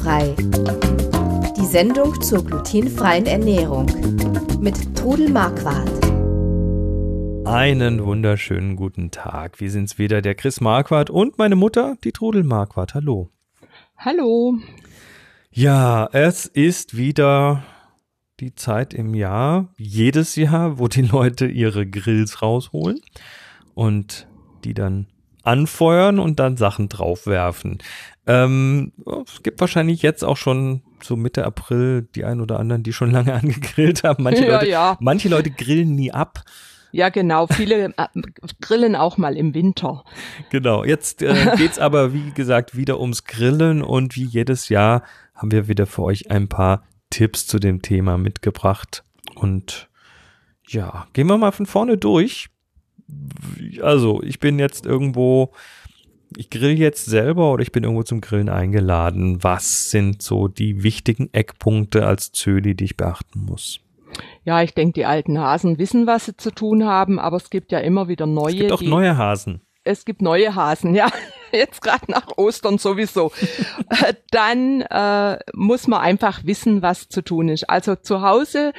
Glutenfrei. Die Sendung zur glutenfreien Ernährung mit Trudel Marquardt. Einen wunderschönen guten Tag. Wir sind's wieder, der Chris Marquardt und meine Mutter, die Trudel Marquardt. Hallo. Hallo. Ja, es ist wieder die Zeit im Jahr, jedes Jahr, wo die Leute ihre Grills rausholen und die dann anfeuern und dann Sachen draufwerfen. Ähm, es gibt wahrscheinlich jetzt auch schon so Mitte April die ein oder anderen, die schon lange angegrillt haben. Manche, Ja, Leute, ja. manche Leute grillen nie ab. Ja, genau. Viele äh, grillen auch mal im Winter. Genau. Jetzt äh, geht's aber, wie gesagt, wieder ums Grillen und wie jedes Jahr haben wir wieder für euch ein paar Tipps zu dem Thema mitgebracht. Und ja, gehen wir mal von vorne durch. Also, ich bin jetzt irgendwo, ich grill jetzt selber oder ich bin irgendwo zum Grillen eingeladen. Was sind so die wichtigen Eckpunkte als Zöli, die ich beachten muss? Ja, ich denke, die alten Hasen wissen, was sie zu tun haben, aber es gibt ja immer wieder neue. Es gibt auch neue Hasen. Es gibt neue Hasen, ja. Jetzt gerade nach Ostern sowieso. Dann äh, muss man einfach wissen, was zu tun ist. Also zu Hause,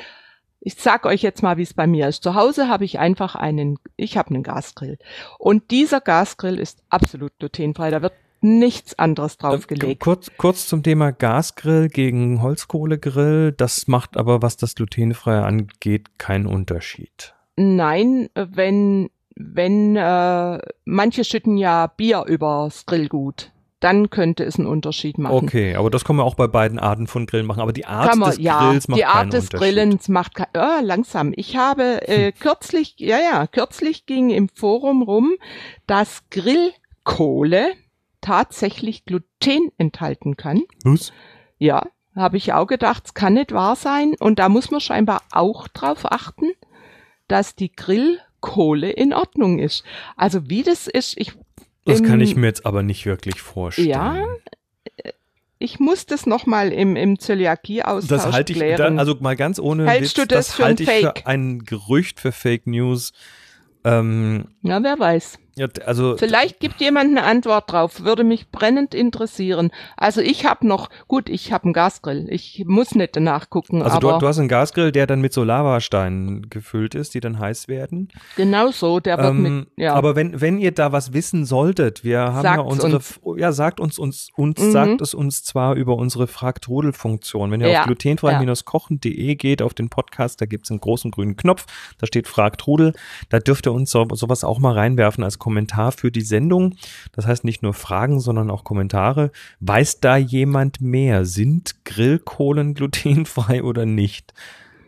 ich sag euch jetzt mal, wie es bei mir ist. Zu Hause habe ich einfach einen, ich habe einen Gasgrill. Und dieser Gasgrill ist absolut glutenfrei. Da wird nichts anderes draufgelegt. Äh, Kurz, kurz zum Thema Gasgrill gegen Holzkohlegrill. Das macht aber, was das Glutenfreie angeht, keinen Unterschied. Nein, wenn, wenn äh, manche schütten ja Bier übers Grillgut, dann könnte es einen Unterschied machen. Okay, aber das kann man auch bei beiden Arten von Grillen machen. Aber die Art man, des ja, Grills macht die keinen Art des Unterschied. Grillens macht kein, ah, langsam. Ich habe äh, kürzlich, ja, ja, kürzlich ging im Forum rum, dass Grillkohle tatsächlich Gluten enthalten kann. Was? Ja, habe ich auch gedacht, es kann nicht wahr sein. Und da muss man scheinbar auch drauf achten, dass die Grillkohle in Ordnung ist. Also wie das ist, ich Das kann ich mir jetzt aber nicht wirklich vorstellen. Ja, ich muss das nochmal im, im Zöliakie-Austausch das halte ich, klären. also mal ganz ohne Hältst Witz, du das für ein halte ich Fake? für ein Gerücht für Fake News. Ähm, Na, wer weiß. Ja, also Vielleicht gibt jemand eine Antwort drauf. Würde mich brennend interessieren. Also ich habe noch, gut, ich habe einen Gasgrill. Ich muss nicht danach gucken, Also du, du hast einen Gasgrill, der dann mit so Lavasteinen gefüllt ist, die dann heiß werden. genau so, der wird Ähm, mit, ja. Aber wenn, wenn ihr da was wissen solltet, wir haben ja Sagt's unsere, uns. ja, sagt uns, uns, uns Mhm. sagt es uns zwar über unsere Fragtrudel-Funktion. Wenn ihr Ja, auf glutenfrei-kochen.de geht, auf den Podcast, da gibt's einen großen grünen Knopf, da steht Fragtrudel, da dürft ihr uns so, sowas auch mal reinwerfen als Kommentar für die Sendung. Das heißt nicht nur Fragen, sondern auch Kommentare. Weiß da jemand mehr? Sind Grillkohlen glutenfrei oder nicht?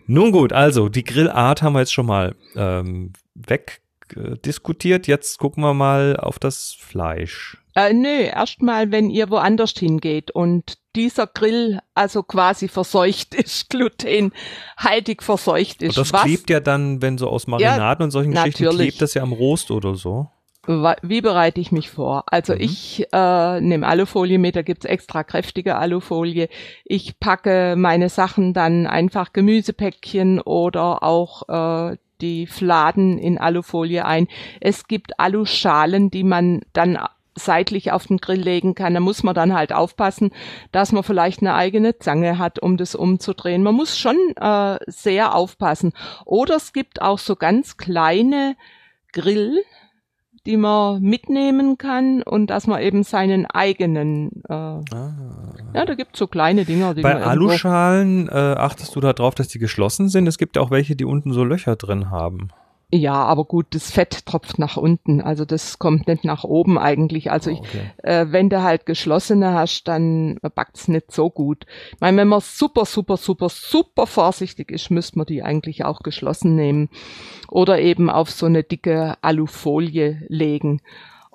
Nun gut, also die Grillart haben wir jetzt schon mal ähm, wegdiskutiert. Jetzt gucken wir mal auf das Fleisch. äh, nö, erstmal, wenn ihr woanders hingeht und dieser Grill also quasi verseucht ist, glutenhaltig verseucht ist. Und das was, klebt ja dann, wenn so aus Marinaden und solchen Geschichten natürlich. klebt das ja am Rost oder so. Wie bereite ich mich vor? Also Mhm. ich äh, nehme Alufolie mit, da gibt's extra kräftige Alufolie. Ich packe meine Sachen dann einfach Gemüsepäckchen oder auch äh, die Fladen in Alufolie ein. Es gibt Aluschalen, die man dann seitlich auf den Grill legen kann. Da muss man dann halt aufpassen, dass man vielleicht eine eigene Zange hat, um das umzudrehen. Man muss schon äh, sehr aufpassen. Oder es gibt auch so ganz kleine Grill, die man mitnehmen kann und dass man eben seinen eigenen, äh, ja, da gibt's so kleine Dinger, die Bei Aluschalen äh, achtest du darauf, dass die geschlossen sind. Es gibt ja auch welche, die unten so Löcher drin haben. Ja, aber gut, das Fett tropft nach unten, also das kommt nicht nach oben eigentlich. Also ich, Okay. äh, wenn du halt geschlossene hast, dann backt's nicht so gut. Ich meine, wenn man super, super, super, super vorsichtig ist, müsste man die eigentlich auch geschlossen nehmen oder eben auf so eine dicke Alufolie legen.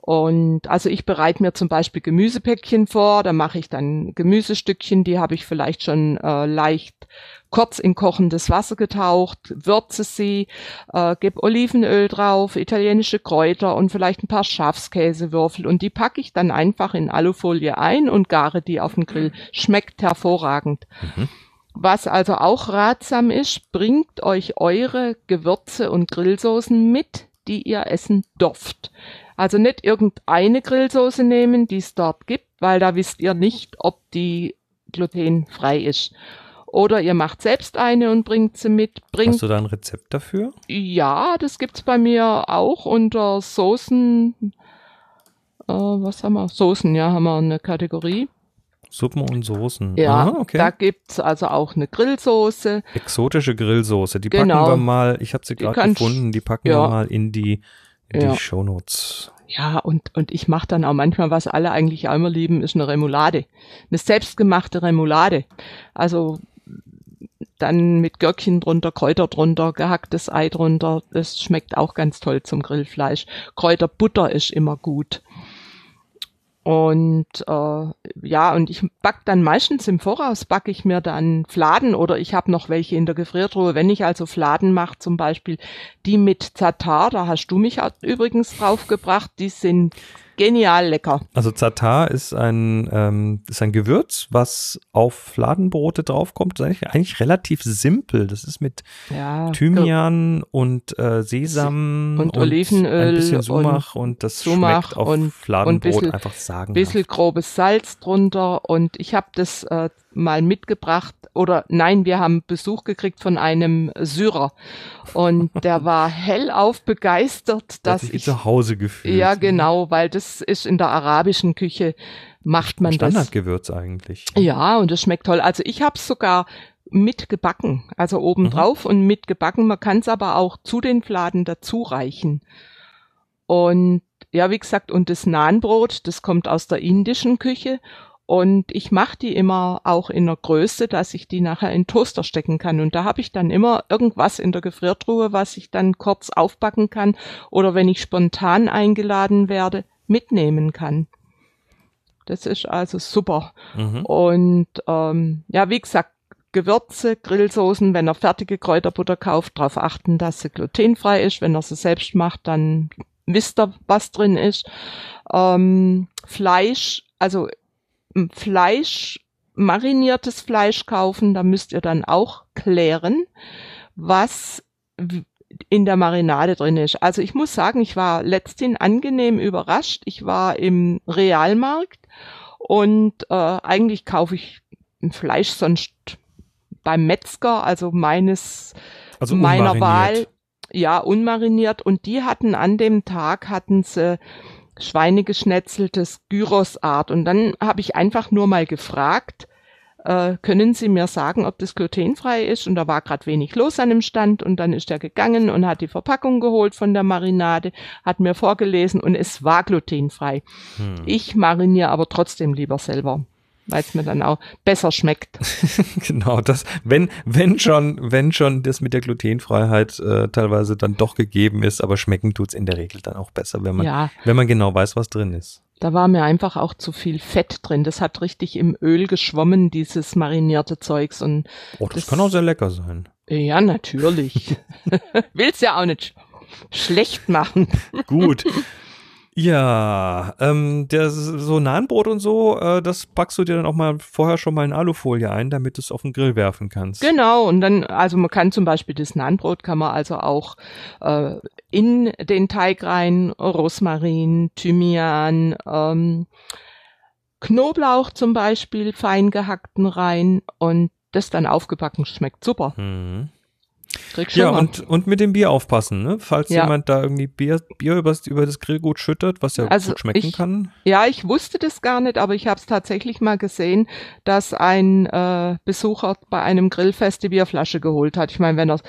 Und also ich bereite mir zum Beispiel Gemüsepäckchen vor, da mache ich dann Gemüsestückchen, die habe ich vielleicht schon äh, leicht kurz in kochendes Wasser getaucht, würze sie, äh, gebe Olivenöl drauf, italienische Kräuter und vielleicht ein paar Schafskäsewürfel und die packe ich dann einfach in Alufolie ein und gare die auf den Grill. Schmeckt hervorragend. Was also auch ratsam ist, bringt euch eure Gewürze und Grillsoßen mit, die ihr essen dürft. Also nicht irgendeine Grillsoße nehmen, die es dort gibt, weil da wisst ihr nicht, ob die glutenfrei ist. Oder ihr macht selbst eine und bringt sie mit. Bringt, Hast du da ein Rezept dafür? Ja, das gibt's bei mir auch unter Soßen. Äh, was haben wir? Soßen, ja, haben wir eine Kategorie. Suppen und Soßen. Ja, Aha, okay. da gibt's also auch eine Grillsoße. Exotische Grillsoße. Die Genau. packen wir mal, ich habe sie gerade gefunden, die packen ja. wir mal in die, in Ja. die Shownotes. Ja, und, und ich mache dann auch manchmal, was alle eigentlich immer lieben, ist eine Remoulade. Eine selbstgemachte Remoulade. Also dann mit Gürkchen drunter, Kräuter drunter, gehacktes Ei drunter. Das schmeckt auch ganz toll zum Grillfleisch. Kräuterbutter ist immer gut. Und äh, ja, und ich back dann meistens im Voraus, backe ich mir dann Fladen oder ich habe noch welche in der Gefriertruhe. Wenn ich also Fladen mache, zum Beispiel die mit Zatar, da hast du mich übrigens draufgebracht, die sind genial lecker. Also Zatar ist ein, ähm, ist ein Gewürz, was auf Fladenbrote draufkommt. Das ist eigentlich, eigentlich relativ simpel. Das ist mit Ja, Thymian und äh, Sesam Und Olivenöl ein bisschen und Sumach und, das Sumach schmeckt auf und- Fladenbrot und bisschen- einfach sagen. bisschen grobes Salz drunter und ich habe das äh, mal mitgebracht oder nein, wir haben Besuch gekriegt von einem Syrer und der war hellauf begeistert, dass ich zu Hause gefühlt. ja genau, weil das ist in der arabischen Küche macht man das. Standardgewürz eigentlich. Ja, und es schmeckt toll. Also ich habe es sogar mitgebacken, also obendrauf und mitgebacken. Man kann es aber auch zu den Fladen dazu reichen. Und ja, wie gesagt, und das Nahenbrot, das kommt aus der indischen Küche. Und ich mache die immer auch in der Größe, dass ich die nachher in den Toaster stecken kann. Und da habe ich dann immer irgendwas in der Gefriertruhe, was ich dann kurz aufbacken kann oder wenn ich spontan eingeladen werde, mitnehmen kann. Das ist also super. Mhm. Und ähm, ja, wie gesagt, Gewürze, Grillsoßen, wenn er fertige Kräuterbutter kauft, darauf achten, dass sie glutenfrei ist. Wenn er sie selbst macht, dann wisst ihr, was drin ist. Ähm, Fleisch, also Fleisch, mariniertes Fleisch kaufen, da müsst ihr dann auch klären, was in der Marinade drin ist. Also ich muss sagen, ich war letzthin angenehm überrascht. Ich war im Realmarkt und äh, eigentlich kaufe ich Fleisch sonst beim Metzger, also meines Also meiner. Wahl, ja, unmariniert. Und die hatten an dem Tag, hatten sie Schweinegeschnetzeltes Gyrosart. Und dann habe ich einfach nur mal gefragt, äh, können Sie mir sagen, ob das glutenfrei ist? Und da war gerade wenig los an dem Stand. Und dann ist er gegangen und hat die Verpackung geholt von der Marinade, hat mir vorgelesen und es war glutenfrei. Hm. Ich mariniere aber trotzdem lieber selber, weil es mir dann auch besser schmeckt. Genau, das, wenn, wenn schon, wenn schon das mit der Glutenfreiheit äh, teilweise dann doch gegeben ist, aber schmecken tut's in der Regel dann auch besser, wenn man, Ja, wenn man genau weiß, was drin ist. Da war mir einfach auch zu viel Fett drin. Das hat richtig im Öl geschwommen, dieses marinierte Zeugs. Und Oh, das, Das- kann auch sehr lecker sein. ja, natürlich. Will's ja auch nicht schlecht machen. Gut. Ja, ähm, der so Nahenbrot und so, äh, das packst du dir dann auch mal vorher schon mal in Alufolie ein, damit du es auf den Grill werfen kannst. Genau. Und dann, also man kann zum Beispiel das Nahenbrot kann man also auch äh, in den Teig rein, Rosmarin, Thymian, ähm, Knoblauch zum Beispiel, fein gehackten rein und das dann aufgebacken. Schmeckt super. Mhm. Krieg Ja, Hunger. und, und mit dem Bier aufpassen, ne? Falls Ja. jemand da irgendwie Bier, Bier übers, über das Grillgut schüttet, was ja Also gut schmecken ich- kann. Ja, ich wusste das gar nicht, aber ich habe es tatsächlich mal gesehen, dass ein äh, Besucher bei einem Grillfest die Bierflasche geholt hat. Ich meine, wenn er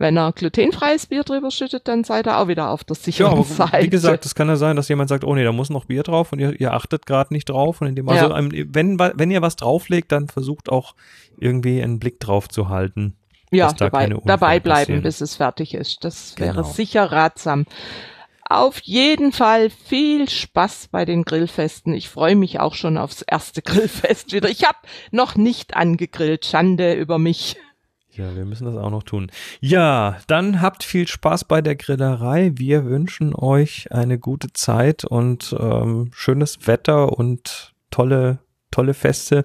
wenn er glutenfreies Bier drüber schüttet, dann seid ihr auch wieder auf der Ja, sicheren aber Seite. wie gesagt, es kann ja sein, dass jemand sagt, oh nee, da muss noch Bier drauf und ihr, ihr achtet gerade nicht drauf. Und in dem, also Ja. ähm, wenn, wenn ihr was drauflegt, dann versucht auch irgendwie einen Blick drauf zu halten. Ja, da dabei, dabei bleiben, bis es fertig ist. Das wäre Genau. sicher ratsam. Auf jeden Fall viel Spaß bei den Grillfesten. Ich freue mich auch schon aufs erste Grillfest wieder. Ich habe noch nicht angegrillt. Schande über mich. Ja, wir müssen das auch noch tun. Ja, dann habt viel Spaß bei der Grillerei. Wir wünschen euch eine gute Zeit und ähm, schönes Wetter und tolle, tolle Feste.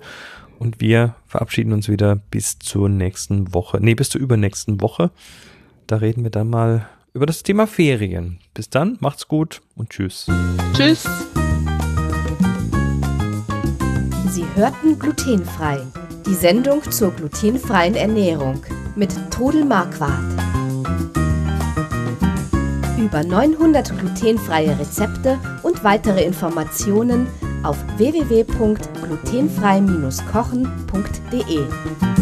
Und wir verabschieden uns wieder bis zur nächsten Woche. Nee, bis zur übernächsten Woche. Da reden wir dann mal über das Thema Ferien. Bis dann, macht's gut und tschüss. Tschüss. Sie hörten glutenfrei. Die Sendung zur glutenfreien Ernährung mit Trudel Marquardt. Über 900 glutenfreie Rezepte und weitere Informationen auf www.glutenfrei-kochen.de.